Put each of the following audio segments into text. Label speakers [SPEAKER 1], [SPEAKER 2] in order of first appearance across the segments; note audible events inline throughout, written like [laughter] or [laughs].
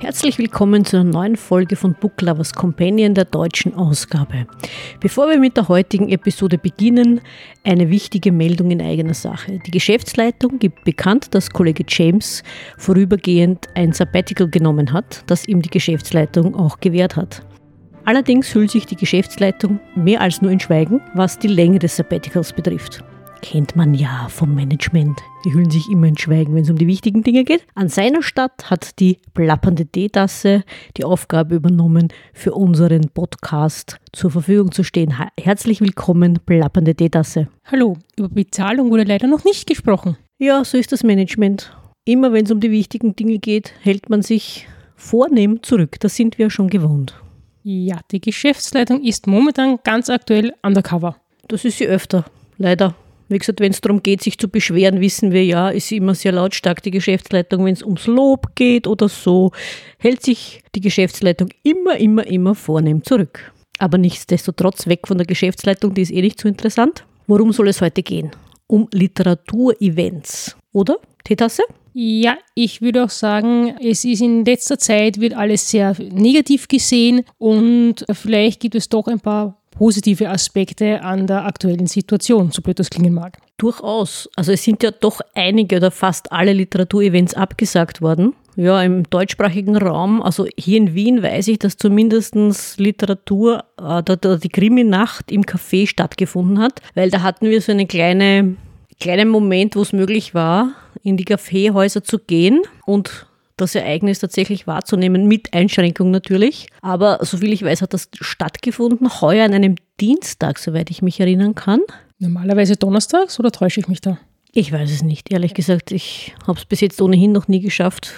[SPEAKER 1] Herzlich willkommen zu einer neuen Folge von Book Lovers Companion der deutschen Ausgabe. Bevor wir mit der heutigen Episode beginnen, eine wichtige Meldung in eigener Sache. Die Geschäftsleitung gibt bekannt, dass Kollege James vorübergehend ein Sabbatical genommen hat, das ihm die Geschäftsleitung auch gewährt hat. Allerdings hüllt sich die Geschäftsleitung mehr als nur in Schweigen, was die Länge des Sabbaticals betrifft. Kennt man ja vom Management. Die hüllen sich immer in Schweigen, wenn es um die wichtigen Dinge geht. An seiner Stadt hat die plappernde Teetasse die Aufgabe übernommen, für unseren Podcast zur Verfügung zu stehen. Herzlich willkommen, plappernde Teetasse.
[SPEAKER 2] Hallo, über Bezahlung wurde leider noch nicht gesprochen.
[SPEAKER 1] Ja, so ist das Management. Immer wenn es um die wichtigen Dinge geht, hält man sich vornehm zurück. Das sind wir schon gewohnt.
[SPEAKER 2] Ja, die Geschäftsleitung ist momentan ganz aktuell undercover.
[SPEAKER 1] Das ist sie öfter, leider. Wie gesagt, wenn es darum geht, sich zu beschweren, wissen wir ja, ist immer sehr lautstark die Geschäftsleitung. Wenn es ums Lob geht oder so, hält sich die Geschäftsleitung immer, immer, immer vornehm zurück. Aber nichtsdestotrotz weg von der Geschäftsleitung, die ist eh nicht so interessant. Worum soll es heute gehen? Um Literaturevents, oder? Teetasse?
[SPEAKER 2] Ja, ich würde auch sagen, es ist in letzter Zeit wird alles sehr negativ gesehen und vielleicht gibt es doch ein paar positive Aspekte an der aktuellen Situation, so blöd das klingen mag.
[SPEAKER 1] Durchaus. Also es sind ja doch einige oder fast alle Literaturevents abgesagt worden. Ja, im deutschsprachigen Raum, also hier in Wien weiß ich, dass zumindest Literatur äh, die Krimi-Nacht im Café stattgefunden hat, weil da hatten wir so einen kleine, kleinen Moment, wo es möglich war, in die Kaffeehäuser zu gehen und das Ereignis tatsächlich wahrzunehmen, mit Einschränkung natürlich. Aber soviel ich weiß, hat das stattgefunden, heuer an einem Dienstag, soweit ich mich erinnern kann.
[SPEAKER 2] Normalerweise donnerstags oder täusche ich mich da?
[SPEAKER 1] Ich weiß es nicht, ehrlich gesagt. Ich habe es bis jetzt ohnehin noch nie geschafft,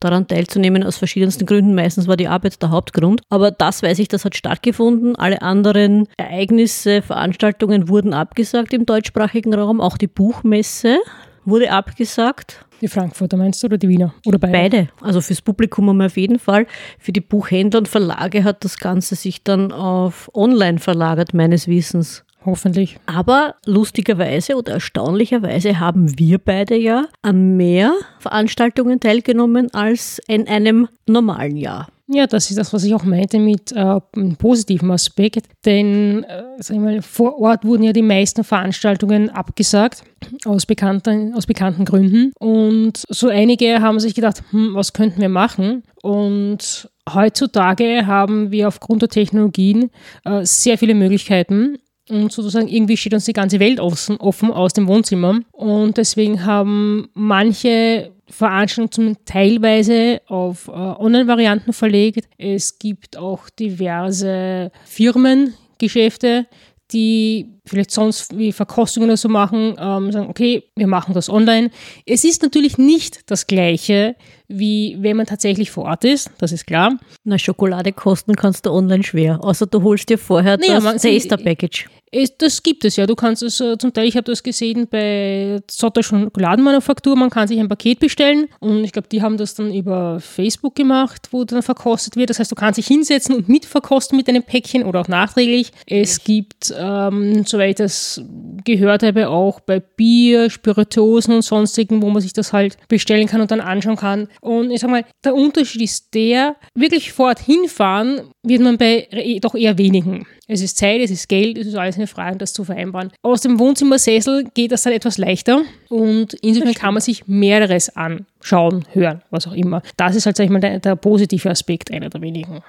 [SPEAKER 1] daran teilzunehmen, aus verschiedensten Gründen. Meistens war die Arbeit der Hauptgrund. Aber das weiß ich, das hat stattgefunden. Alle anderen Ereignisse, Veranstaltungen wurden abgesagt im deutschsprachigen Raum. Auch die Buchmesse wurde abgesagt.
[SPEAKER 2] Die Frankfurter meinst du oder die Wiener? Oder
[SPEAKER 1] beide? Beide. Also fürs Publikum auf jeden Fall. Für die Buchhändler und Verlage hat das Ganze sich dann auf online verlagert, meines Wissens.
[SPEAKER 2] Hoffentlich.
[SPEAKER 1] Aber lustigerweise oder erstaunlicherweise haben wir beide ja an mehr Veranstaltungen teilgenommen als in einem normalen Jahr.
[SPEAKER 2] Ja, das ist das, was ich auch meinte mit äh, einem positiven Aspekt. Denn äh, sag ich mal, vor Ort wurden ja die meisten Veranstaltungen abgesagt, aus bekannten, aus bekannten Gründen. Und so einige haben sich gedacht, hm, was könnten wir machen? Und heutzutage haben wir aufgrund der Technologien äh, sehr viele Möglichkeiten. Und sozusagen irgendwie steht uns die ganze Welt offen, offen aus dem Wohnzimmer. Und deswegen haben manche Veranstaltungen teilweise auf äh, Online-Varianten verlegt. Es gibt auch diverse Firmengeschäfte, die vielleicht sonst wie Verkostungen oder so machen, ähm, sagen, okay, wir machen das online. Es ist natürlich nicht das Gleiche, wie wenn man tatsächlich vor Ort ist, das ist klar.
[SPEAKER 1] Na, Schokolade kosten kannst du online schwer, außer du holst dir vorher naja, das Taster-Package.
[SPEAKER 2] Das gibt es ja. Du kannst es äh, zum Teil, ich habe das gesehen bei Zotter Schokoladenmanufaktur, man kann sich ein Paket bestellen und ich glaube, die haben das dann über Facebook gemacht, wo dann verkostet wird. Das heißt, du kannst dich hinsetzen und mitverkosten mit einem Päckchen oder auch nachträglich. Es gibt, ähm, soweit ich das gehört habe, auch bei Bier, Spirituosen und sonstigen, wo man sich das halt bestellen kann und dann anschauen kann. Und ich sag mal, der Unterschied ist der, wirklich vor Ort hinfahren wird man bei doch eher wenigen. Es ist Zeit, es ist Geld, es ist alles eine Frage, das zu vereinbaren. Aus dem Wohnzimmersessel geht das dann etwas leichter und insofern kann man sich mehreres anschauen, hören, was auch immer. Das ist halt, sag ich mal, der, der positive Aspekt, einer der wenigen.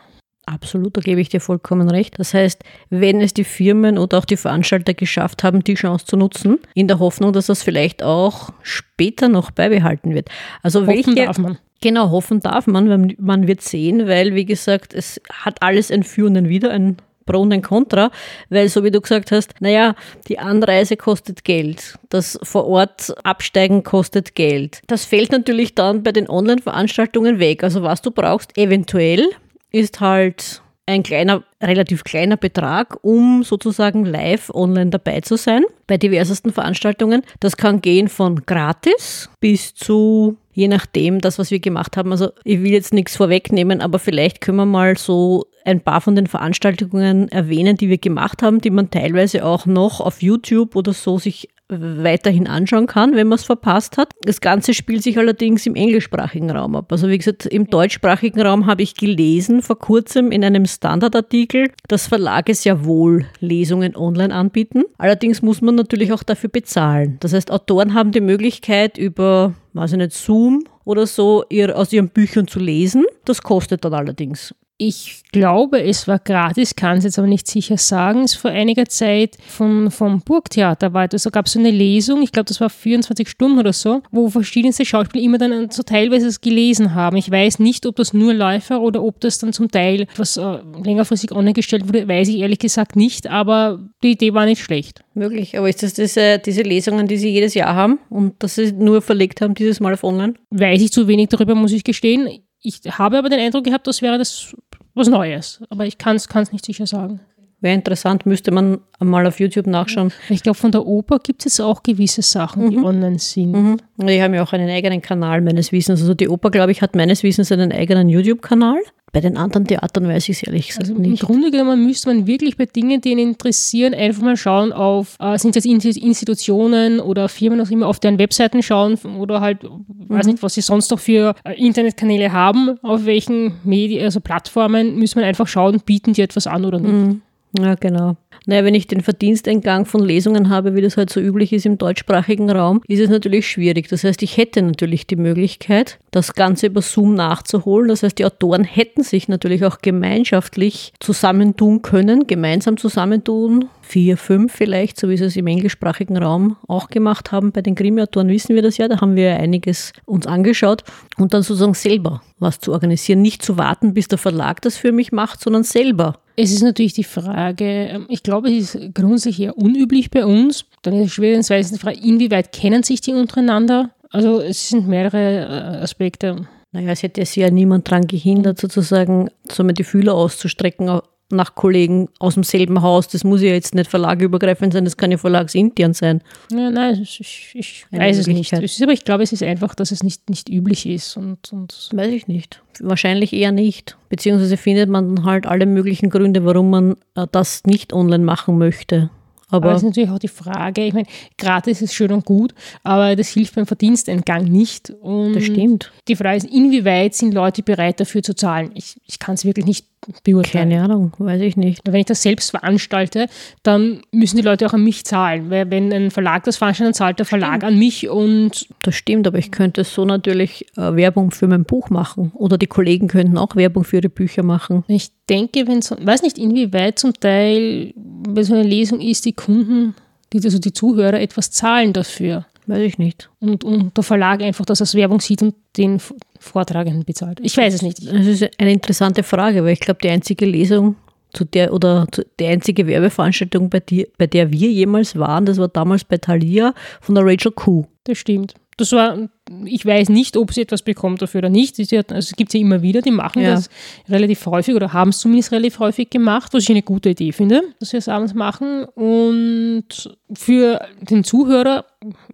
[SPEAKER 1] Absolut, da gebe ich dir vollkommen recht. Das heißt, wenn es die Firmen oder auch die Veranstalter geschafft haben, die Chance zu nutzen, in der Hoffnung, dass das vielleicht auch später noch beibehalten wird. Also
[SPEAKER 2] Hoffen welche, darf man.
[SPEAKER 1] Genau, hoffen darf man, man wird sehen, weil, wie gesagt, es hat alles ein Für und ein Wider, ein Pro und ein Contra, weil so wie du gesagt hast, naja, die Anreise kostet Geld, das vor Ort Absteigen kostet Geld. Das fällt natürlich dann bei den Online-Veranstaltungen weg. Also was du brauchst, eventuell ist halt ein kleiner, relativ kleiner Betrag, um sozusagen live online dabei zu sein bei diversesten Veranstaltungen. Das kann gehen von gratis bis zu je nachdem, das, was wir gemacht haben. Also ich will jetzt nichts vorwegnehmen, aber vielleicht können wir mal so ein paar von den Veranstaltungen erwähnen, die wir gemacht haben, die man teilweise auch noch auf YouTube oder so sich weiterhin anschauen kann, wenn man es verpasst hat. Das Ganze spielt sich allerdings im englischsprachigen Raum ab. Also wie gesagt, im deutschsprachigen Raum habe ich gelesen vor kurzem in einem Standardartikel, dass Verlage sehr wohl Lesungen online anbieten. Allerdings muss man natürlich auch dafür bezahlen. Das heißt, Autoren haben die Möglichkeit über, weiß ich nicht, Zoom oder so ihr, aus ihren Büchern zu lesen. Das kostet dann allerdings.
[SPEAKER 2] Ich glaube, es war gratis, kann es jetzt aber nicht sicher sagen. Es vor einiger Zeit von, vom Burgtheater war, also gab es so eine Lesung, ich glaube, das war 24 Stunden oder so, wo verschiedenste Schauspieler immer dann so teilweise es gelesen haben. Ich weiß nicht, ob das nur Läufer oder ob das dann zum Teil was äh, längerfristig online gestellt wurde, weiß ich ehrlich gesagt nicht, aber die Idee war nicht schlecht.
[SPEAKER 1] Möglich, aber ist das diese, diese Lesungen, die Sie jedes Jahr haben und dass Sie nur verlegt haben, dieses Mal auf online?
[SPEAKER 2] Weiß ich zu wenig darüber, muss ich gestehen. Ich habe aber den Eindruck gehabt, das wäre das was Neues. Aber ich kann es nicht sicher sagen.
[SPEAKER 1] Wäre interessant, müsste man mal auf YouTube nachschauen.
[SPEAKER 2] Ich glaube, von der Oper gibt es auch gewisse Sachen, mhm. die online sind.
[SPEAKER 1] Mhm. Die haben ja auch einen eigenen Kanal meines Wissens. Also die Oper, glaube ich, hat meines Wissens einen eigenen YouTube-Kanal. Bei den anderen Theatern weiß ich es ehrlich gesagt also nicht.
[SPEAKER 2] Im Grunde genommen müsste man wirklich bei Dingen, die ihn interessieren, einfach mal schauen auf, äh, sind es Institutionen oder Firmen auch immer auf deren Webseiten schauen oder halt, mhm. weiß nicht, was sie sonst noch für äh, Internetkanäle haben, auf welchen Medien, also Plattformen, müssen wir einfach schauen, bieten die etwas an oder nicht. Mhm.
[SPEAKER 1] Ja, genau. Naja, wenn ich den Verdiensteingang von Lesungen habe, wie das halt so üblich ist im deutschsprachigen Raum, ist es natürlich schwierig. Das heißt, ich hätte natürlich die Möglichkeit, das Ganze über Zoom nachzuholen. Das heißt, die Autoren hätten sich natürlich auch gemeinschaftlich zusammentun können, gemeinsam zusammentun, vier, fünf vielleicht, so wie sie es im englischsprachigen Raum auch gemacht haben. Bei den Krimi-Autoren wissen wir das ja, da haben wir einiges uns angeschaut und dann sozusagen selber was zu organisieren. Nicht zu warten, bis der Verlag das für mich macht, sondern selber
[SPEAKER 2] es ist natürlich die Frage, ähm, ich glaube, es ist grundsätzlich eher unüblich bei uns. Dann ist es schwierig, die Frage, inwieweit kennen sich die untereinander? Also es sind mehrere äh, Aspekte.
[SPEAKER 1] Naja, es hätte ja niemand daran gehindert, sozusagen so die Fühler auszustrecken nach Kollegen aus demselben Haus. Das muss ja jetzt nicht verlagübergreifend sein, das kann ja verlagsintern sein.
[SPEAKER 2] Ja, nein, ich, ich weiß es nicht. Es ist, aber ich glaube, es ist einfach, dass es nicht, nicht üblich ist. Und, und
[SPEAKER 1] weiß ich nicht. Wahrscheinlich eher nicht. Beziehungsweise findet man dann halt alle möglichen Gründe, warum man äh, das nicht online machen möchte.
[SPEAKER 2] Aber, aber das ist natürlich auch die Frage, ich meine, gratis ist schön und gut, aber das hilft beim Verdiensteingang nicht. Und
[SPEAKER 1] das stimmt.
[SPEAKER 2] Die Frage ist, inwieweit sind Leute bereit dafür zu zahlen? Ich, ich kann es wirklich nicht beurteilen.
[SPEAKER 1] Keine Ahnung, weiß ich nicht.
[SPEAKER 2] Wenn ich das selbst veranstalte, dann müssen die Leute auch an mich zahlen. Weil wenn ein Verlag das veranstaltet, dann zahlt der Verlag an mich und.
[SPEAKER 1] Das stimmt, aber ich könnte so natürlich äh, Werbung für mein Buch machen. Oder die Kollegen könnten auch Werbung für ihre Bücher machen.
[SPEAKER 2] Ich denke, wenn so, weiß nicht, inwieweit zum Teil, wenn so eine Lesung ist, die Kunden, die, also die Zuhörer etwas zahlen dafür.
[SPEAKER 1] Weiß ich nicht.
[SPEAKER 2] Und, und der Verlag einfach das als Werbung sieht und den Vortragenden bezahlt. Ich weiß es nicht.
[SPEAKER 1] Das ist eine interessante Frage, weil ich glaube, die einzige Lesung zu der oder zu, die einzige Werbeveranstaltung, bei, die, bei der wir jemals waren, das war damals bei Thalia von der Rachel Kuh.
[SPEAKER 2] Das stimmt. Das war, ich weiß nicht, ob sie etwas bekommt dafür oder nicht. Also es gibt sie ja immer wieder, die machen ja. das relativ häufig oder haben es zumindest relativ häufig gemacht, was ich eine gute Idee finde, dass sie es abends machen. Und für den Zuhörer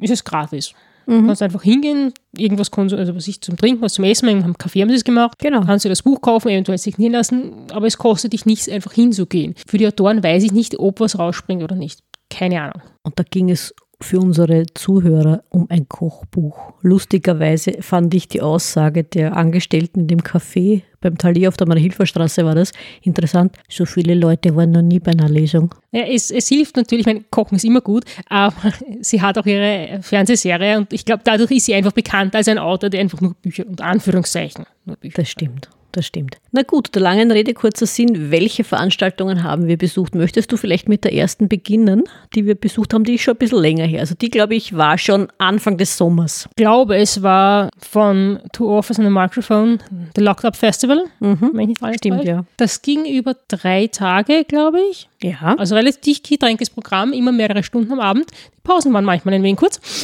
[SPEAKER 2] ist es gratis. Mhm. Du kannst einfach hingehen, irgendwas also was ich zum Trinken, was zum Essen, am Kaffee haben sie es gemacht. Genau. Kannst du das Buch kaufen, eventuell signieren lassen, aber es kostet dich nichts, einfach hinzugehen. Für die Autoren weiß ich nicht, ob was rausspringt oder nicht. Keine Ahnung.
[SPEAKER 1] Und da ging es für unsere Zuhörer um ein Kochbuch. Lustigerweise fand ich die Aussage der Angestellten in dem Café beim Thalia auf der Marihilferstraße war das interessant. So viele Leute waren noch nie bei einer Lesung.
[SPEAKER 2] Ja, es, es hilft natürlich, ich meine, Kochen ist immer gut, aber sie hat auch ihre Fernsehserie und ich glaube, dadurch ist sie einfach bekannt als ein Autor, der einfach nur Bücher und Anführungszeichen nur Bücher.
[SPEAKER 1] Das stimmt das stimmt. Na gut, der langen Rede kurzer Sinn, welche Veranstaltungen haben wir besucht? Möchtest du vielleicht mit der ersten beginnen, die wir besucht haben? Die ist schon ein bisschen länger her. Also die, glaube ich, war schon Anfang des Sommers.
[SPEAKER 2] Ich glaube, es war von Two Offers and a Microphone, The Locked Up Festival.
[SPEAKER 1] Mhm. Wenn ich nicht Stimmt, falsch. ja.
[SPEAKER 2] Das ging über drei Tage, glaube ich.
[SPEAKER 1] Ja.
[SPEAKER 2] Also relativ dicht getränktes Programm, immer mehrere Stunden am Abend. Die Pausen waren manchmal ein wenig kurz. [laughs]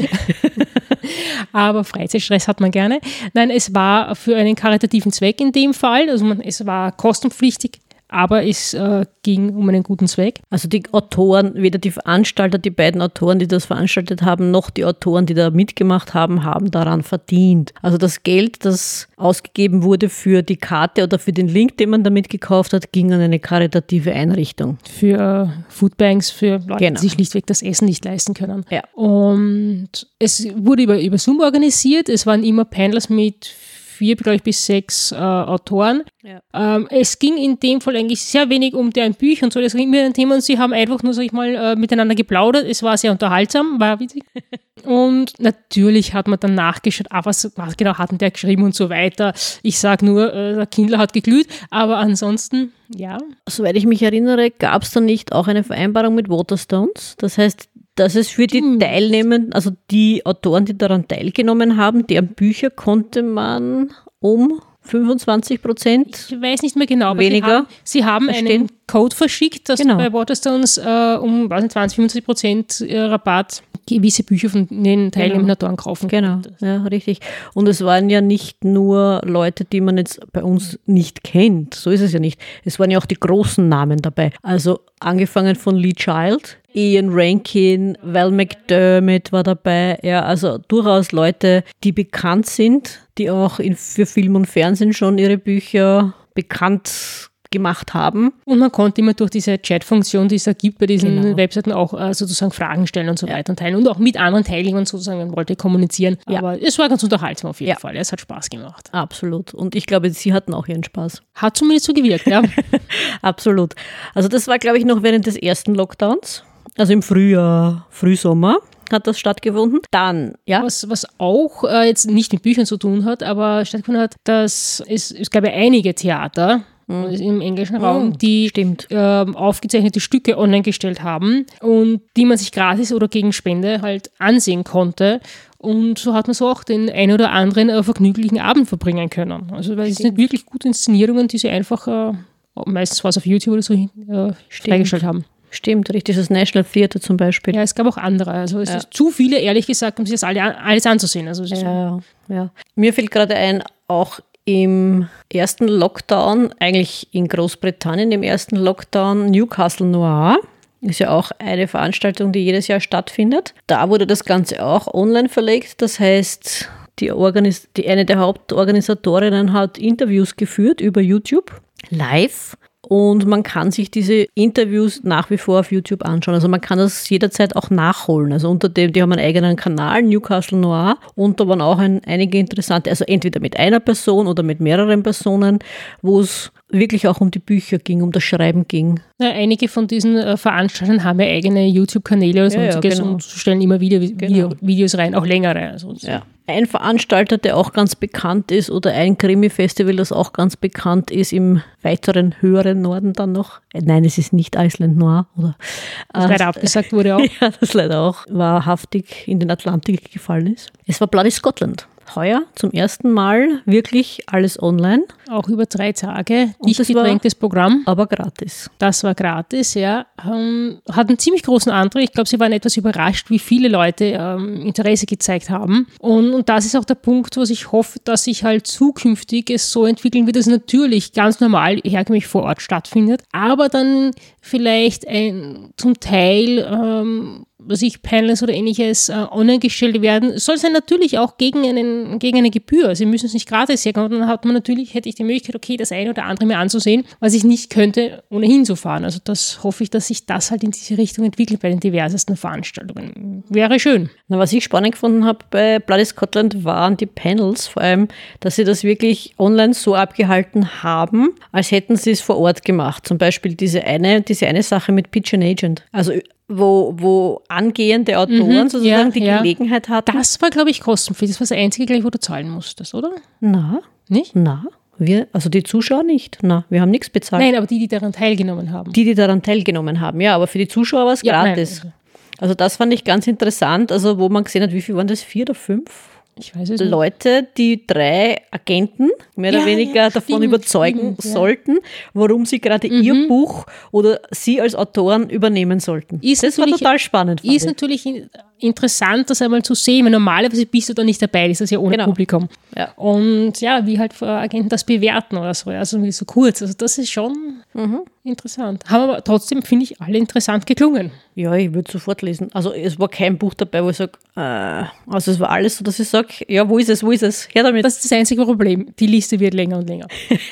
[SPEAKER 2] Aber Freizeitstress hat man gerne. Nein, es war für einen karitativen Zweck in dem Fall. Also man, es war kostenpflichtig aber es äh, ging um einen guten Zweck.
[SPEAKER 1] Also die Autoren, weder die Veranstalter, die beiden Autoren, die das veranstaltet haben, noch die Autoren, die da mitgemacht haben, haben daran verdient. Also das Geld, das ausgegeben wurde für die Karte oder für den Link, den man damit gekauft hat, ging an eine karitative Einrichtung.
[SPEAKER 2] Für Foodbanks, für Leute, genau. die sich schlichtweg das Essen nicht leisten können. Ja. Und es wurde über, über Zoom organisiert. Es waren immer Panels mit vier, glaube ich, bis sechs äh, Autoren. Ja. Ähm, es ging in dem Fall eigentlich sehr wenig um deren Bücher und so. Das ging mir ein Thema und sie haben einfach nur, sag ich mal, äh, miteinander geplaudert. Es war sehr unterhaltsam, war witzig. [laughs] und natürlich hat man dann nachgeschaut, ah, was, was genau hatten der geschrieben und so weiter. Ich sage nur, äh, der Kindler hat geglüht, aber ansonsten, ja.
[SPEAKER 1] Soweit ich mich erinnere, gab es dann nicht auch eine Vereinbarung mit Waterstones. Das heißt, dass es für die Teilnehmenden, also die Autoren, die daran teilgenommen haben, deren Bücher konnte man um 25 Prozent.
[SPEAKER 2] Ich weiß nicht mehr genau, aber weniger Sie haben, sie haben einen Code verschickt, dass genau. bei Waterstones äh, um 20, 25 Prozent äh, Rabatt gewisse Bücher von den teilnehmenden genau. Autoren kaufen
[SPEAKER 1] Genau, ja, richtig. Und es waren ja nicht nur Leute, die man jetzt bei uns nicht kennt. So ist es ja nicht. Es waren ja auch die großen Namen dabei. Also angefangen von Lee Child, Ian Rankin, Val McDermott war dabei. Ja, also durchaus Leute, die bekannt sind, die auch in, für Film und Fernsehen schon ihre Bücher bekannt gemacht haben.
[SPEAKER 2] Und man konnte immer durch diese Chat-Funktion, die es da gibt bei diesen genau. Webseiten, auch äh, sozusagen Fragen stellen und so ja. weiter und teilen und auch mit anderen Teilnehmern sozusagen, man wollte kommunizieren. Ja. Aber es war ganz unterhaltsam auf jeden ja. Fall. Es hat Spaß gemacht.
[SPEAKER 1] Absolut. Und ich glaube, sie hatten auch ihren Spaß.
[SPEAKER 2] Hat zumindest so gewirkt, ja. [laughs]
[SPEAKER 1] Absolut. Also das war, glaube ich, noch während des ersten Lockdowns also im Frühjahr, Frühsommer hat das stattgefunden. Dann, ja.
[SPEAKER 2] Was, was auch äh, jetzt nicht mit Büchern zu tun hat, aber stattgefunden hat, dass es, es gab ja einige Theater, mhm. im englischen Raum, mhm, die äh, aufgezeichnete Stücke online gestellt haben und die man sich gratis oder gegen Spende halt ansehen konnte. Und so hat man so auch den einen oder anderen äh, vergnüglichen Abend verbringen können. Also weil es sind wirklich gute Inszenierungen, die sie einfach, äh, meistens war es auf YouTube oder so, äh, freigestellt haben.
[SPEAKER 1] Stimmt, richtig. Das National Theatre zum Beispiel.
[SPEAKER 2] Ja, es gab auch andere. Also es ja. ist zu viele, ehrlich gesagt, um sich das alle, alles anzusehen. Also
[SPEAKER 1] ja, ja. Mir fällt gerade ein, auch im ersten Lockdown, eigentlich in Großbritannien im ersten Lockdown, Newcastle Noir. Ist ja auch eine Veranstaltung, die jedes Jahr stattfindet. Da wurde das Ganze auch online verlegt. Das heißt, die, Organis die eine der Hauptorganisatorinnen hat Interviews geführt über YouTube live und man kann sich diese Interviews nach wie vor auf YouTube anschauen. Also man kann das jederzeit auch nachholen. Also unter dem, die haben einen eigenen Kanal, Newcastle Noir, und da waren auch ein, einige interessante, also entweder mit einer Person oder mit mehreren Personen, wo es wirklich auch um die Bücher ging, um das Schreiben ging.
[SPEAKER 2] Ja, einige von diesen äh, Veranstaltern haben ja eigene YouTube-Kanäle oder sonstiges ja, genau. und stellen immer wieder genau. Videos rein, auch längere. Also
[SPEAKER 1] ja. Ein Veranstalter, der auch ganz bekannt ist, oder ein Krimi-Festival, das auch ganz bekannt ist, im weiteren höheren Norden dann noch. Äh, nein, es ist nicht Iceland Noir. Oder,
[SPEAKER 2] das äh, leider abgesagt wurde auch. [laughs]
[SPEAKER 1] ja, das leider auch wahrhaftig in den Atlantik gefallen ist. Es war Bloody Scotland heuer zum ersten Mal wirklich alles online.
[SPEAKER 2] Auch über drei Tage. Nicht gedrängtes Programm.
[SPEAKER 1] Aber gratis.
[SPEAKER 2] Das war gratis, ja. Ähm, hat einen ziemlich großen Antrag. Ich glaube, sie waren etwas überrascht, wie viele Leute ähm, Interesse gezeigt haben. Und, und das ist auch der Punkt, wo ich hoffe, dass sich halt zukünftig es so entwickeln wird, dass natürlich ganz normal herkömmlich vor Ort stattfindet, aber dann vielleicht ein, zum Teil ähm, was ich, Panels oder ähnliches äh, online gestellt werden, soll es natürlich auch gegen, einen, gegen eine Gebühr. Sie müssen es nicht gratis herkommen. Dann hat man natürlich, hätte ich die Möglichkeit, okay, das eine oder andere mir anzusehen, was ich nicht könnte, ohnehin zu fahren. Also das hoffe ich, dass sich das halt in diese Richtung entwickelt bei den diversesten Veranstaltungen. Wäre schön.
[SPEAKER 1] Na, was ich spannend gefunden habe bei Bloody Scotland waren die Panels, vor allem, dass sie das wirklich online so abgehalten haben, als hätten sie es vor Ort gemacht. Zum Beispiel diese eine, diese eine Sache mit Pitch and Agent. Also wo, wo angehende Autoren mhm, sozusagen ja, die ja. Gelegenheit hatten.
[SPEAKER 2] Das war, glaube ich, kostenpflichtig. Das war das Einzige, gleich, wo du zahlen musstest, oder?
[SPEAKER 1] Na, nicht? Na, wir, also die Zuschauer nicht. Na, wir haben nichts bezahlt.
[SPEAKER 2] Nein, aber die, die daran teilgenommen haben.
[SPEAKER 1] Die, die daran teilgenommen haben, ja, aber für die Zuschauer war es ja, gratis. Nein, also. also das fand ich ganz interessant, also wo man gesehen hat, wie viel waren das? Vier oder fünf? Leute, die drei Agenten mehr oder
[SPEAKER 2] Ja,
[SPEAKER 1] weniger
[SPEAKER 2] ja,
[SPEAKER 1] davon
[SPEAKER 2] stimmt,
[SPEAKER 1] überzeugen
[SPEAKER 2] stimmt,
[SPEAKER 1] sollten, warum sie gerade ihr Buch oder sie als Autoren übernehmen sollten.
[SPEAKER 2] Ist
[SPEAKER 1] das war total spannend.
[SPEAKER 2] Ist
[SPEAKER 1] ich.
[SPEAKER 2] natürlich in- interessant, das einmal zu sehen, weil normalerweise bist du da nicht dabei, das ist ja ohne
[SPEAKER 1] Genau.
[SPEAKER 2] Publikum.
[SPEAKER 1] Ja.
[SPEAKER 2] Und ja, wie halt Agenten das bewerten oder so, also so kurz. Also das ist schon
[SPEAKER 1] Mhm.
[SPEAKER 2] Interessant. Haben aber trotzdem, finde ich, alle interessant geklungen.
[SPEAKER 1] Ja, ich würde sofort lesen. Also es war kein Buch dabei, wo ich sage, äh, also es war alles so, dass ich sage, ja, wo ist es, wo ist es? Her damit.
[SPEAKER 2] Das ist das einzige Problem. Die Liste wird länger und länger. [laughs]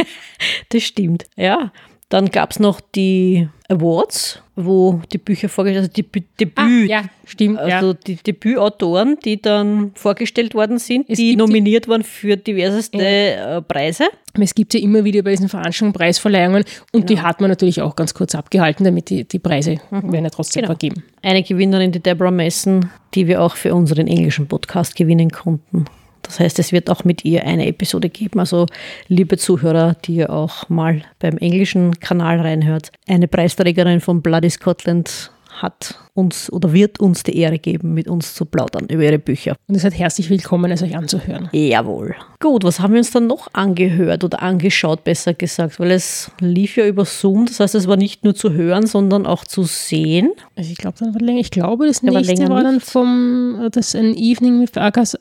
[SPEAKER 1] Das stimmt. Ja. Dann gab es noch die Awards, wo die Bücher vorgestellt also die Debü- Debüt,
[SPEAKER 2] Ah, ja, stimmt.
[SPEAKER 1] also
[SPEAKER 2] ja.
[SPEAKER 1] die Debütautoren, die dann vorgestellt worden sind,
[SPEAKER 2] Es
[SPEAKER 1] die
[SPEAKER 2] gibt die-
[SPEAKER 1] nominiert waren für diverseste äh, Preise.
[SPEAKER 2] Es gibt ja immer wieder bei diesen Veranstaltungen Preisverleihungen und die hat man natürlich auch ganz kurz abgehalten, damit die, die Preise werden ja trotzdem
[SPEAKER 1] Genau.
[SPEAKER 2] vergeben.
[SPEAKER 1] Eine Gewinnerin, die Deborah Mason, die wir auch für unseren englischen Podcast gewinnen konnten. Das heißt, es wird auch mit ihr eine Episode geben. Also, liebe Zuhörer, die ihr auch mal beim englischen Kanal reinhört, eine Preisträgerin von Bloody Scotland hat uns oder wird uns die Ehre geben, mit uns zu plaudern über ihre Bücher.
[SPEAKER 2] Und ihr seid herzlich willkommen, es euch anzuhören.
[SPEAKER 1] Jawohl. Gut, was haben wir uns dann noch angehört oder angeschaut, besser gesagt? Weil es lief ja über Zoom, das heißt, es war nicht nur zu hören, sondern auch zu sehen.
[SPEAKER 2] Also ich glaube, dann war länger. Ich glaube, das
[SPEAKER 1] war
[SPEAKER 2] nächste
[SPEAKER 1] länger
[SPEAKER 2] war dann vom äh, das ein Evening with Agatha,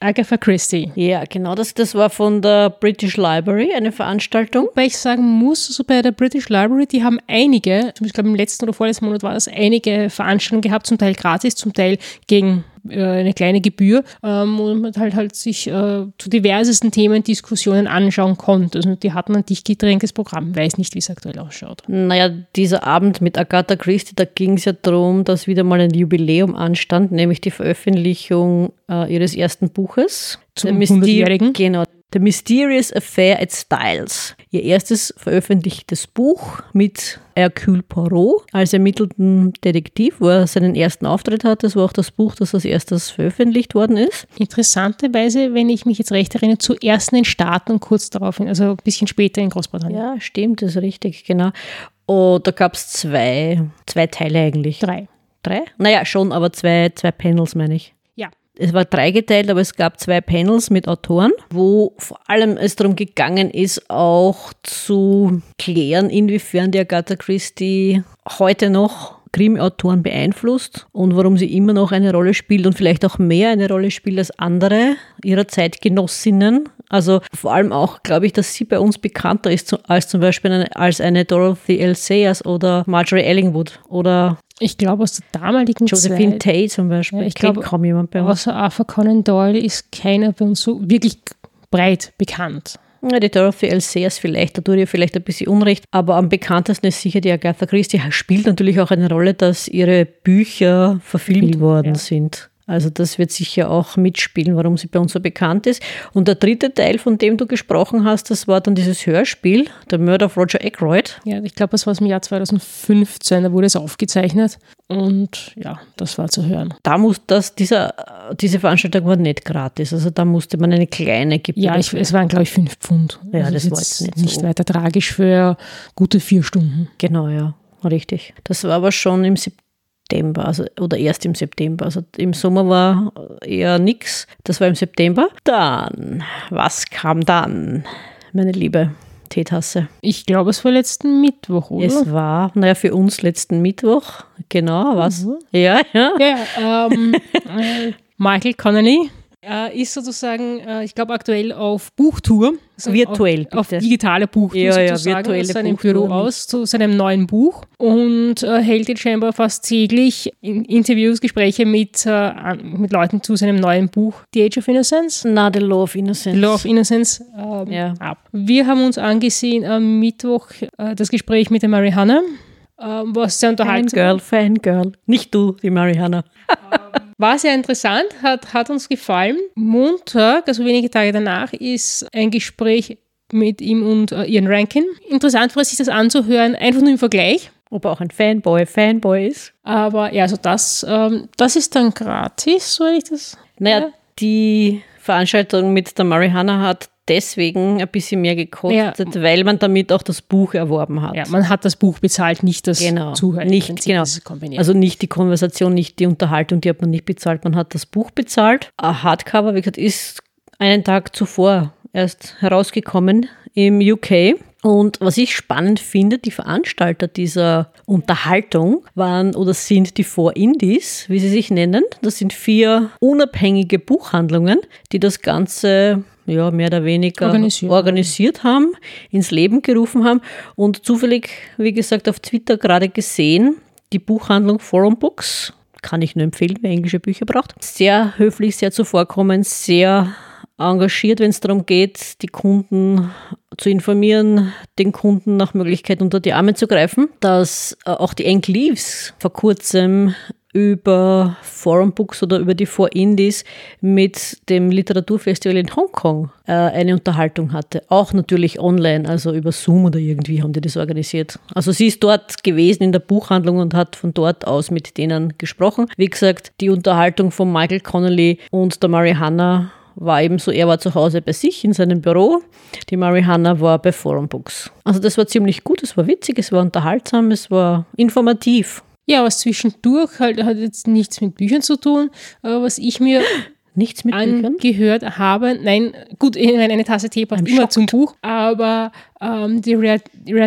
[SPEAKER 2] Agatha Christie.
[SPEAKER 1] Ja, genau, das, das war von der British Library, eine Veranstaltung.
[SPEAKER 2] Wobei ich sagen muss, also bei der British Library, die haben einige, ich glaube im letzten oder vorletzten Monat war das, einige Veranstaltungen gehabt, zum Teil gratis, zum Teil gegen eine kleine Gebühr, ähm, wo man halt, halt sich äh, zu diversesten Themen Diskussionen anschauen konnte. Also die hatten ein dicht gedrängtes Programm, weiß nicht, wie es aktuell ausschaut.
[SPEAKER 1] Naja, dieser Abend mit Agatha Christie, da ging es ja darum, dass wieder mal ein Jubiläum anstand, nämlich die Veröffentlichung äh, ihres ersten Buches.
[SPEAKER 2] Zum
[SPEAKER 1] The Myster-
[SPEAKER 2] 100-jährigen.
[SPEAKER 1] Genau. The Mysterious Affair at Styles. Ihr erstes veröffentlichtes Buch mit Hercule Poirot als ermittelten Detektiv, wo er seinen ersten Auftritt hat. Das war auch das Buch, das als erstes veröffentlicht worden ist.
[SPEAKER 2] Interessanterweise, wenn ich mich jetzt recht erinnere, zuerst in den Staaten und kurz daraufhin, also ein bisschen später in Großbritannien.
[SPEAKER 1] Ja, stimmt, das ist richtig, genau. Und da gab es zwei, zwei Teile eigentlich.
[SPEAKER 2] Drei.
[SPEAKER 1] Drei? Naja, schon, aber zwei, zwei Panels, meine ich. Es war dreigeteilt, aber es gab zwei Panels mit Autoren, wo vor allem es darum gegangen ist, auch zu klären, inwiefern die Agatha Christie heute noch Krimi-Autoren beeinflusst und warum sie immer noch eine Rolle spielt und vielleicht auch mehr eine Rolle spielt als andere ihrer Zeitgenossinnen. Also vor allem auch, glaube ich, dass sie bei uns bekannter ist als zum Beispiel eine, als eine Dorothy L. Sayers oder Marjorie Ellingwood oder
[SPEAKER 2] Ich glaube, aus der damaligen
[SPEAKER 1] Josephine
[SPEAKER 2] Zeit,
[SPEAKER 1] Tay zum Beispiel.
[SPEAKER 2] Ja, ich glaube,
[SPEAKER 1] kaum jemand bei uns.
[SPEAKER 2] außer Arthur Conan Doyle ist keiner bei uns so wirklich breit bekannt.
[SPEAKER 1] Ja, die Dorothy L. Sayers vielleicht, da tut ihr vielleicht ein bisschen Unrecht, aber am bekanntesten ist sicher die Agatha Christie. Spielt natürlich auch eine Rolle, dass ihre Bücher verfilmt
[SPEAKER 2] Verfilmt,
[SPEAKER 1] worden
[SPEAKER 2] ja.
[SPEAKER 1] sind. Also das wird sicher auch mitspielen, warum sie bei uns so bekannt ist. Und der dritte Teil, von dem du gesprochen hast, das war dann dieses Hörspiel, der Murder of Roger Ackroyd.
[SPEAKER 2] Ja, ich glaube, das war im Jahr 2015, da wurde es aufgezeichnet und ja, das war zu hören.
[SPEAKER 1] Da muss das, dieser, diese Veranstaltung war nicht gratis. Also da musste man eine kleine Gebühr.
[SPEAKER 2] Ja, ich, es waren, glaube ich, fünf Pfund.
[SPEAKER 1] Ja,
[SPEAKER 2] Also
[SPEAKER 1] das war
[SPEAKER 2] jetzt
[SPEAKER 1] nicht so-
[SPEAKER 2] weiter tragisch für gute vier Stunden.
[SPEAKER 1] Genau, ja, richtig. Das war aber schon im September, also oder erst im September. Also im Sommer war eher nix. Das war im September. Dann, was kam dann, meine liebe Teetasse?
[SPEAKER 2] Ich glaube, es war letzten Mittwoch, oder?
[SPEAKER 1] Es war, naja, für uns letzten Mittwoch. Genau, was?
[SPEAKER 2] Mhm.
[SPEAKER 1] Ja, ja.
[SPEAKER 2] Ja, ähm, [laughs] äh, Michael Connolly äh, ist sozusagen, äh, ich glaube, aktuell auf Buchtour. Also
[SPEAKER 1] Virtuell,
[SPEAKER 2] Auf, auf
[SPEAKER 1] bitte.
[SPEAKER 2] digitale Buchtour
[SPEAKER 1] Ja, ja,
[SPEAKER 2] sozusagen,
[SPEAKER 1] virtuelle
[SPEAKER 2] aus seinem
[SPEAKER 1] Buchtour
[SPEAKER 2] Büro aus zu seinem neuen Buch und äh, hält jetzt scheinbar fast täglich in Interviews, Gespräche mit, äh, mit Leuten zu seinem neuen Buch The Age of Innocence.
[SPEAKER 1] Na, The Law of Innocence.
[SPEAKER 2] The Law of Innocence ähm,
[SPEAKER 1] Ja.
[SPEAKER 2] ab. Wir haben uns angesehen am Mittwoch äh, das Gespräch mit der Mary Hanna, ähm, was sehr unterhaltsam
[SPEAKER 1] Fangirl, Fangirl. Nicht du, die Mariana.
[SPEAKER 2] War sehr interessant, hat, hat uns gefallen. Montag, also wenige Tage danach, ist ein Gespräch mit ihm und äh, Ian Rankin. Interessant war sich das anzuhören, einfach nur im Vergleich.
[SPEAKER 1] Ob er auch ein Fanboy, Fanboy ist.
[SPEAKER 2] Aber ja, also das, ähm, das ist dann gratis, so ich das.
[SPEAKER 1] Naja,
[SPEAKER 2] Ja.
[SPEAKER 1] die Veranstaltung mit der Mariana hat deswegen ein bisschen mehr gekostet, ja. weil man damit auch das Buch erworben hat.
[SPEAKER 2] Ja, man hat das Buch bezahlt, nicht das
[SPEAKER 1] genau.
[SPEAKER 2] Zuhören.
[SPEAKER 1] Nicht, genau. Also nicht die Konversation, nicht die Unterhaltung, die hat man nicht bezahlt, man hat das Buch bezahlt. Ein Hardcover, wie gesagt, ist einen Tag zuvor erst herausgekommen im UK. Und was ich spannend finde, die Veranstalter dieser Unterhaltung waren oder sind die Four Indies, wie sie sich nennen. Das sind vier unabhängige Buchhandlungen, die das Ganze ja, mehr oder weniger organisiert. organisiert haben, ins Leben gerufen haben und zufällig, wie gesagt, auf Twitter gerade gesehen, die Buchhandlung Forum Books, kann ich nur empfehlen, wer englische Bücher braucht. Sehr höflich, sehr zuvorkommend, sehr engagiert, wenn es darum geht, die Kunden zu informieren, den Kunden nach Möglichkeit unter die Arme zu greifen, dass äh, auch die Ink Leaves vor kurzem über Forum Books oder über die Four Indies mit dem Literaturfestival in Hongkong äh, eine Unterhaltung hatte. Auch natürlich online, also über Zoom oder irgendwie haben die das organisiert. Also sie ist dort gewesen in der Buchhandlung und hat von dort aus mit denen gesprochen. Wie gesagt, die Unterhaltung von Michael Connolly und der Mary Hanna war eben so, er war zu Hause bei sich in seinem Büro, die Marihanna war bei Forum Books. Also das war ziemlich gut, es war witzig, es war unterhaltsam, es war informativ.
[SPEAKER 2] Ja, was zwischendurch halt hat jetzt nichts mit Büchern zu tun, aber was ich mir [laughs]
[SPEAKER 1] Nichts mit
[SPEAKER 2] angehört Büchern? habe. Nein, gut, eine Tasse Tee passt immer zum Buch, aber ähm, die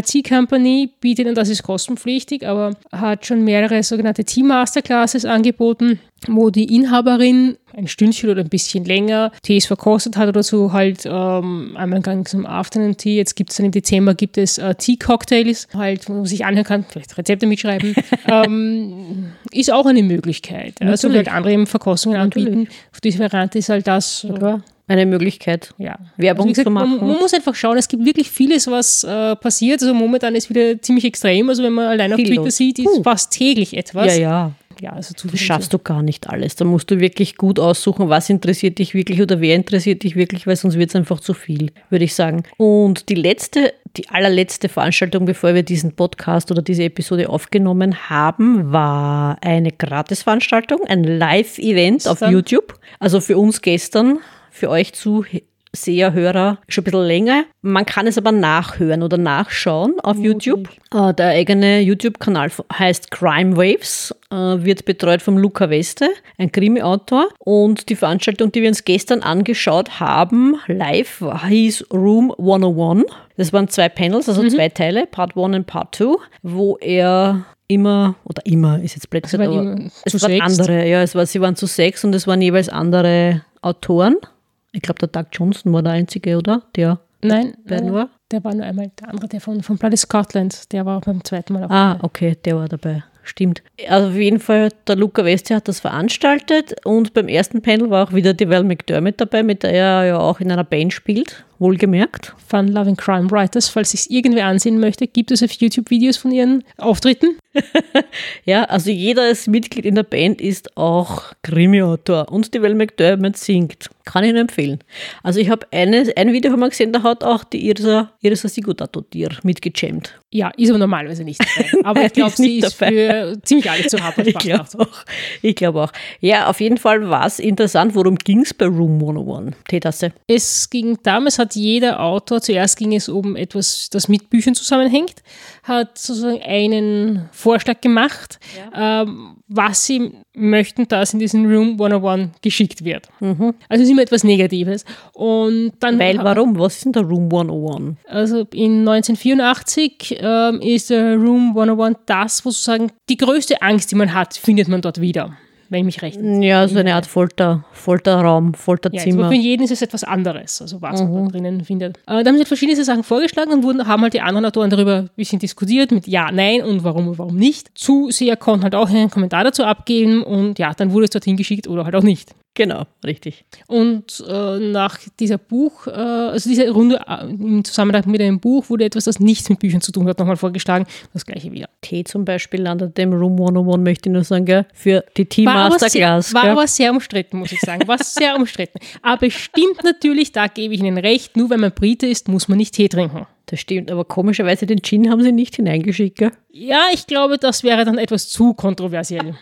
[SPEAKER 2] Tea Company bietet, und das ist kostenpflichtig, aber hat schon mehrere sogenannte Tea Masterclasses angeboten, wo die Inhaberin ein Stündchen oder ein bisschen länger Tees verkostet hat oder so, halt ähm, einmal ganz zum Afternoon Tea. Jetzt gibt es dann im Dezember gibt es äh, Tea Cocktails, halt, wo man sich anhören kann, vielleicht Rezepte mitschreiben. [laughs] ähm, ist auch eine Möglichkeit. Also halt andere Verkostungen Natürlich. anbieten. Auf diese Variante ist halt das.
[SPEAKER 1] Ja eine Möglichkeit,
[SPEAKER 2] ja.
[SPEAKER 1] Werbung also gesagt, zu machen.
[SPEAKER 2] Man, man, muss einfach schauen, es gibt wirklich vieles, was äh, passiert. Also momentan ist wieder ziemlich extrem. Also wenn man allein auf Viel Twitter los. sieht, ist Puh. fast täglich etwas.
[SPEAKER 1] Ja, ja. Ja, also das schaffst du gar nicht alles. Da musst du wirklich gut aussuchen, was interessiert dich wirklich oder wer interessiert dich wirklich, weil sonst wird es einfach zu viel, würde ich sagen. Und die letzte, die allerletzte Veranstaltung, bevor wir diesen Podcast oder diese Episode aufgenommen haben, war eine Gratisveranstaltung, ein Live-Event auf YouTube. Also für uns gestern für euch Zuseher, Hörer schon ein bisschen länger. Man kann es aber nachhören oder nachschauen auf Möglich. YouTube. Äh, der eigene YouTube-Kanal heißt Crime Waves, äh, wird betreut von Luca Weste, ein Krimi-Autor. Und die Veranstaltung, die wir uns gestern angeschaut haben, live, hieß Room 101. Das waren zwei Panels, also mhm. zwei Teile, Part 1 und Part 2, wo er immer, oder immer ist jetzt plötzlich, also aber es waren andere, ja, es war, sie waren zu sechs und es waren jeweils andere Autoren. Ich glaube, der Doug Johnson war der Einzige, oder? Der
[SPEAKER 2] Nein, dabei war? Der war nur einmal der andere, der von, von Bloody Scotland, der war beim zweiten Mal
[SPEAKER 1] auch Ah, dabei. okay, der war dabei. Stimmt. Also auf jeden Fall, der Luca Westi hat das veranstaltet und beim ersten Panel war auch wieder die Val McDermott dabei, mit der er ja auch in einer Band spielt wohlgemerkt.
[SPEAKER 2] Fun Loving Crime Writers, falls sich irgendwer ansehen möchte, gibt es auf YouTube Videos von ihren Auftritten. [laughs]
[SPEAKER 1] ja, also jeder ist Mitglied in der Band ist auch Krimi-Autor und die Val McDermott singt. Kann ich nur empfehlen. Also ich habe ein Video haben wir gesehen, da hat auch die Irsa, Irsa Sigurdato-Dir mitgejammt.
[SPEAKER 2] Ja, ist aber normalerweise nicht dabei. [laughs] Aber ich glaube, sie ist dabei. für ziemlich alles zu haben. [laughs]
[SPEAKER 1] Ich glaube auch. Ich glaube auch. Ja, auf jeden Fall war es interessant. Worum ging es bei Room 101, Teetasse?
[SPEAKER 2] Es ging damals, hat jeder Autor, zuerst ging es um etwas, das mit Büchern zusammenhängt, hat sozusagen einen Vorschlag gemacht, ja. ähm, was sie möchten, dass in diesen Room 101 geschickt wird. Mhm. Also es ist immer etwas Negatives. Und dann
[SPEAKER 1] Weil, warum? Was ist denn der Room 101?
[SPEAKER 2] Also in 1984 ähm, ist der Room 101 das, wo sozusagen die größte Angst, die man hat, findet man dort wieder wenn ich mich recht
[SPEAKER 1] Ja, so eine Art Folter, Folterraum, Folterzimmer.
[SPEAKER 2] Ja, für jeden ist es etwas anderes, also was mhm. man da drinnen findet. Äh, da haben sie halt verschiedene Sachen vorgeschlagen und wurden, haben halt die anderen Autoren darüber ein bisschen diskutiert mit Ja, Nein und warum und warum nicht. Zuseher konnten halt auch einen Kommentar dazu abgeben und ja, dann wurde es dorthin geschickt oder halt auch nicht.
[SPEAKER 1] Genau, richtig.
[SPEAKER 2] Und äh, nach dieser Buch, äh, also diese Runde äh, im Zusammenhang mit einem Buch, wurde etwas, das nichts mit Büchern zu tun hat, nochmal vorgeschlagen. Das gleiche wieder.
[SPEAKER 1] Tee zum Beispiel landet im Room 101, möchte ich nur sagen, gell? für die Tea Masterclass.
[SPEAKER 2] War, aber sehr umstritten, muss ich sagen. War sehr umstritten. Aber stimmt natürlich, da gebe ich Ihnen recht, nur wenn man Brite ist, muss man nicht Tee trinken.
[SPEAKER 1] Das stimmt, aber komischerweise den Gin haben sie nicht hineingeschickt, gell?
[SPEAKER 2] Ja, ich glaube, das wäre dann etwas zu kontroversiell.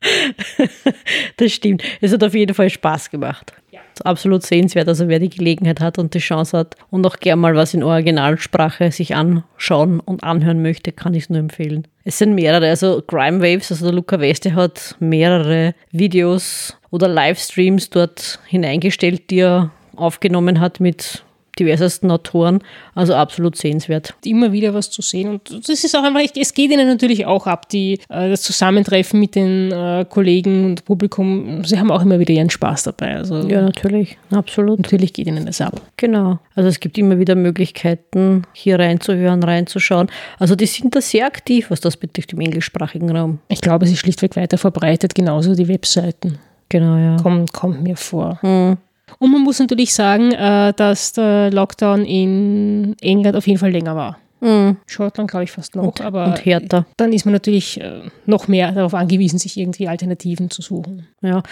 [SPEAKER 2] [laughs]
[SPEAKER 1] das stimmt. Es hat auf jeden Fall Spaß gemacht. Ja. absolut sehenswert. Also wer die Gelegenheit hat und die Chance hat und auch gern mal was in Originalsprache sich anschauen und anhören möchte, kann ich es nur empfehlen. Es sind mehrere, also Crime Waves, also der Luca Weste hat mehrere Videos oder Livestreams dort hineingestellt, die er aufgenommen hat mit diversesten Autoren. Also absolut sehenswert.
[SPEAKER 2] Immer wieder was zu sehen. Und das ist auch einfach, es geht ihnen natürlich auch ab, die, äh, das Zusammentreffen mit den äh, Kollegen und Publikum. Sie haben auch immer wieder ihren Spaß dabei. Also
[SPEAKER 1] ja, natürlich. Absolut.
[SPEAKER 2] Natürlich geht ihnen das ab.
[SPEAKER 1] Genau. Also es gibt immer wieder Möglichkeiten, hier reinzuhören, reinzuschauen. Also die sind da sehr aktiv, was das betrifft im englischsprachigen Raum.
[SPEAKER 2] Ich glaube, es ist schlichtweg weiter verbreitet, genauso die Webseiten.
[SPEAKER 1] Genau, ja.
[SPEAKER 2] Kommt, kommt mir vor. Hm. Und man muss natürlich sagen, äh, dass der Lockdown in England auf jeden Fall länger war. Mhm. Schottland glaube ich fast noch,
[SPEAKER 1] und,
[SPEAKER 2] aber
[SPEAKER 1] und härter.
[SPEAKER 2] dann ist man natürlich äh, noch mehr darauf angewiesen, sich irgendwie Alternativen zu suchen.
[SPEAKER 1] Ja,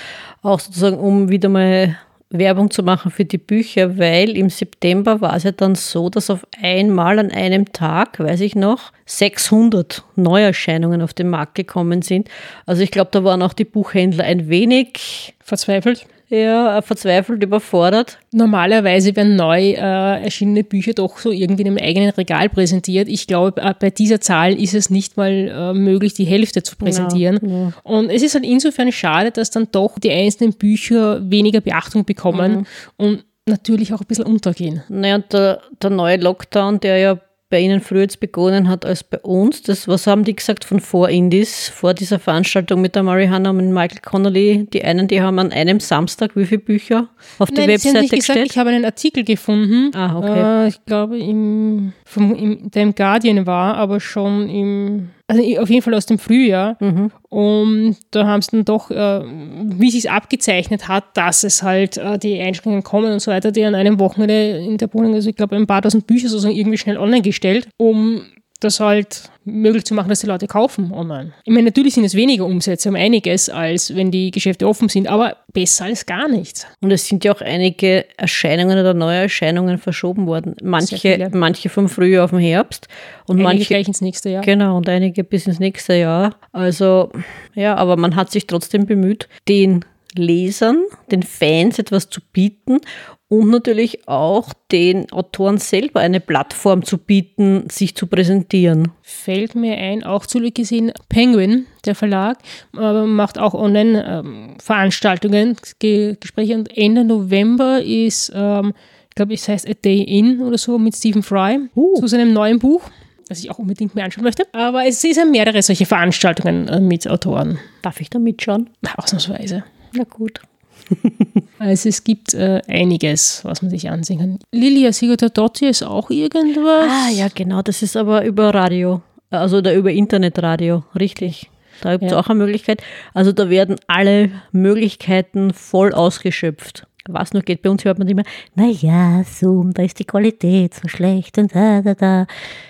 [SPEAKER 1] auch sozusagen, um wieder mal Werbung zu machen für die Bücher, weil im September war es ja dann so, dass auf einmal an einem Tag, weiß ich noch, 600 Neuerscheinungen auf den Markt gekommen sind. Also ich glaube, da waren auch die Buchhändler ein wenig
[SPEAKER 2] verzweifelt
[SPEAKER 1] ja, verzweifelt, überfordert.
[SPEAKER 2] Normalerweise werden neu äh, erschienene Bücher doch so irgendwie in einem eigenen Regal präsentiert. Ich glaube, äh, bei dieser Zahl ist es nicht mal äh, möglich, die Hälfte zu präsentieren. Ja, ja. Und es ist halt insofern schade, dass dann doch die einzelnen Bücher weniger Beachtung bekommen mhm. und natürlich auch ein bisschen untergehen.
[SPEAKER 1] Naja, und der, der neue Lockdown, der ja bei Ihnen früher jetzt begonnen hat als bei uns. Das, was haben die gesagt von vor Indies, vor dieser Veranstaltung mit der Mary Hanna und Michael Connolly? Die einen, die haben an einem Samstag wie viele Bücher auf
[SPEAKER 2] Nein,
[SPEAKER 1] die Webseite
[SPEAKER 2] gesagt,
[SPEAKER 1] gestellt?
[SPEAKER 2] Ich habe einen Artikel gefunden.
[SPEAKER 1] Ah, okay.
[SPEAKER 2] Äh, ich glaube, im, vom, im, der im Guardian war, aber schon im also auf jeden Fall aus dem Frühjahr. Mhm. Und da haben sie dann doch, äh, wie sich es abgezeichnet hat, dass es halt äh, die Einschränkungen kommen und so weiter, die an einem Wochenende in der Wohnung, also ich glaube ein paar tausend Bücher sozusagen irgendwie schnell online gestellt, um das halt möglich zu machen, dass die Leute kaufen online. Ich meine, natürlich sind es weniger Umsätze um einiges, als wenn die Geschäfte offen sind, aber besser als gar nichts.
[SPEAKER 1] Und es sind ja auch einige Erscheinungen oder neue Erscheinungen verschoben worden. Manche, manche vom Frühjahr auf den Herbst und
[SPEAKER 2] einige
[SPEAKER 1] manche
[SPEAKER 2] gleich ins nächste Jahr.
[SPEAKER 1] Genau, und einige bis ins nächste Jahr. Also, ja, aber man hat sich trotzdem bemüht, den Lesern, den Fans etwas zu bieten und natürlich auch den Autoren selber eine Plattform zu bieten, sich zu präsentieren.
[SPEAKER 2] Fällt mir ein, auch zurückgesehen, Penguin, der Verlag, äh, macht auch Online-Veranstaltungen, ähm, Gespräche und Ende November ist, ähm, ich glaube, es heißt A Day In oder so mit Stephen Fry uh. zu seinem neuen Buch das ich auch unbedingt mehr anschauen möchte. Aber es sind mehrere solche Veranstaltungen äh, mit Autoren.
[SPEAKER 1] Darf ich da mitschauen?
[SPEAKER 2] Ausnahmsweise.
[SPEAKER 1] Na gut. [laughs]
[SPEAKER 2] also es gibt äh, einiges, was man sich ansehen kann. Lilia Sigurdotti ist auch irgendwas.
[SPEAKER 1] Ah ja, genau, das ist aber über Radio, also da über Internetradio, richtig. Da gibt es ja. auch eine Möglichkeit. Also da werden alle Möglichkeiten voll ausgeschöpft was nur geht. Bei uns hört man immer, naja, Zoom, da ist die Qualität so schlecht und da, da, da.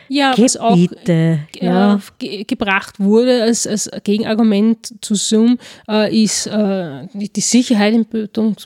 [SPEAKER 2] Ja, was auch äh, ja. ge gebracht wurde als, als Gegenargument zu Zoom, äh, ist äh, die Sicherheit in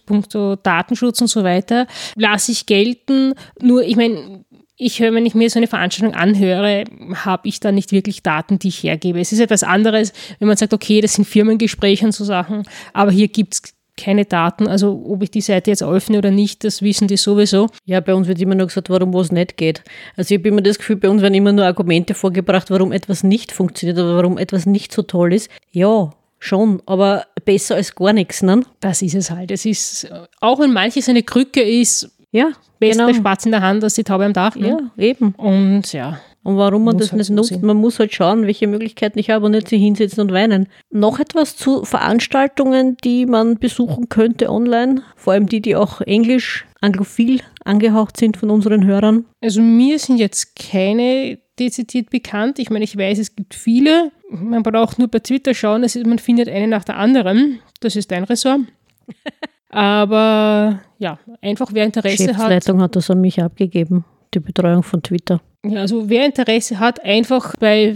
[SPEAKER 2] puncto Datenschutz und so weiter, lasse ich gelten. Nur, ich meine, ich höre, wenn ich mir so eine Veranstaltung anhöre, habe ich da nicht wirklich Daten, die ich hergebe. Es ist etwas anderes, wenn man sagt, okay, das sind Firmengespräche und so Sachen, aber hier gibt es keine Daten. Also ob ich die Seite jetzt öffne oder nicht, das wissen die sowieso.
[SPEAKER 1] Ja, bei uns wird immer nur gesagt, warum was nicht geht. Also ich habe immer das Gefühl, bei uns werden immer nur Argumente vorgebracht, warum etwas nicht funktioniert oder warum etwas nicht so toll ist. Ja, schon, aber besser als gar nichts, ne?
[SPEAKER 2] Das ist es halt. Es ist, auch wenn manches eine Krücke ist,
[SPEAKER 1] ja,
[SPEAKER 2] besser genau. der Spatz in der Hand als die Taube am Dach.
[SPEAKER 1] Ne? Ja, eben.
[SPEAKER 2] Und ja.
[SPEAKER 1] Und warum man das halt nicht nutzt, sehen. man muss halt schauen, welche Möglichkeiten ich habe und nicht sich hinsetzen und weinen. Noch etwas zu Veranstaltungen, die man besuchen könnte online, vor allem die, die auch englisch, anglophil angehaucht sind von unseren Hörern.
[SPEAKER 2] Also mir sind jetzt keine dezidiert bekannt. Ich meine, ich weiß, es gibt viele. Man braucht nur bei Twitter schauen, ist, man findet eine nach der anderen. Das ist dein Ressort. [laughs] Aber ja, einfach wer Interesse
[SPEAKER 1] hat. Die Leitung hat das an mich abgegeben, die Betreuung von Twitter.
[SPEAKER 2] Ja, also wer Interesse hat, einfach bei,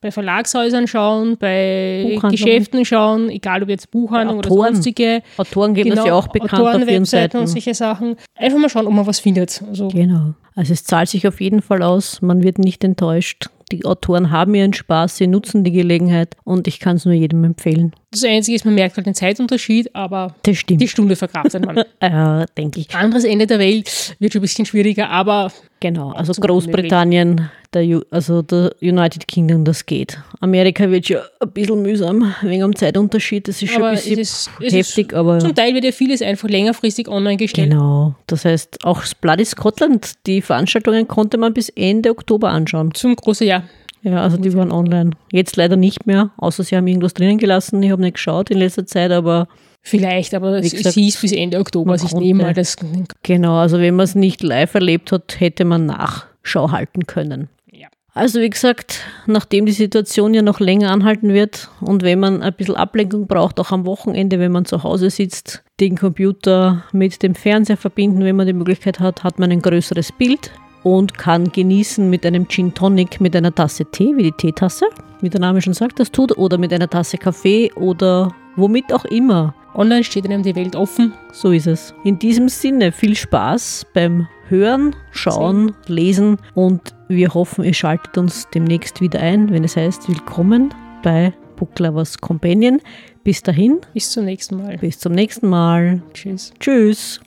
[SPEAKER 2] bei Verlagshäusern schauen, bei Geschäften schauen, egal ob jetzt Buchhandlung oder sonstige.
[SPEAKER 1] Autoren geben genau, das ja auch bekannt Autoren, auf ihren Seiten.
[SPEAKER 2] und solche Sachen. Einfach mal schauen, ob man was findet.
[SPEAKER 1] Also genau. Also es zahlt sich auf jeden Fall aus. Man wird nicht enttäuscht. Die Autoren haben ihren Spaß, sie nutzen die Gelegenheit und ich kann es nur jedem empfehlen.
[SPEAKER 2] Das Einzige ist, man merkt halt den Zeitunterschied, aber die Stunde verkraftet man.
[SPEAKER 1] äh, denke ich.
[SPEAKER 2] Anderes Ende der Welt wird schon ein bisschen schwieriger, aber
[SPEAKER 1] Genau, also Großbritannien, der, also der United Kingdom, das geht. Amerika wird schon ein bisschen mühsam wegen dem Zeitunterschied. Das ist schon
[SPEAKER 2] Aber
[SPEAKER 1] ein
[SPEAKER 2] es
[SPEAKER 1] bisschen
[SPEAKER 2] ist- es
[SPEAKER 1] heftig,
[SPEAKER 2] ist,
[SPEAKER 1] aber
[SPEAKER 2] zum Teil wird ja vieles einfach längerfristig online gestellt.
[SPEAKER 1] genau. Das heißt, auch das Bloody Scotland, die Veranstaltungen konnte man bis Ende Oktober anschauen.
[SPEAKER 2] Zum großen Jahr.
[SPEAKER 1] Ja, also die waren online. Jetzt leider nicht mehr, außer sie haben irgendwas drinnen gelassen. Ich habe nicht geschaut in letzter Zeit, aber
[SPEAKER 2] Vielleicht, aber es,
[SPEAKER 1] gesagt,
[SPEAKER 2] hieß bis Ende Oktober. Also ich nehme mal das.
[SPEAKER 1] Genau, also wenn man es nicht live erlebt hat, hätte man Nachschau halten können.
[SPEAKER 2] Ja.
[SPEAKER 1] Also wie gesagt, nachdem die Situation ja noch länger anhalten wird und wenn man ein bisschen Ablenkung braucht, auch am Wochenende, wenn man zu Hause sitzt, den Computer mit dem Fernseher verbinden, wenn man die Möglichkeit hat, hat man ein größeres Bild und kann genießen mit einem Gin Tonic, mit einer Tasse Tee, wie die Teetasse, wie der Name schon sagt, das tut, oder mit einer Tasse Kaffee oder womit auch immer.
[SPEAKER 2] Online steht einem die Welt offen.
[SPEAKER 1] So ist es. In diesem Sinne viel Spaß beim Hören, Schauen, Lesen und wir hoffen, ihr schaltet uns demnächst wieder ein, wenn es heißt Willkommen bei Book Lovers Companion. Bis dahin,
[SPEAKER 2] Bis zum nächsten Mal.
[SPEAKER 1] bis zum nächsten Mal.
[SPEAKER 2] Tschüss.
[SPEAKER 1] Tschüss.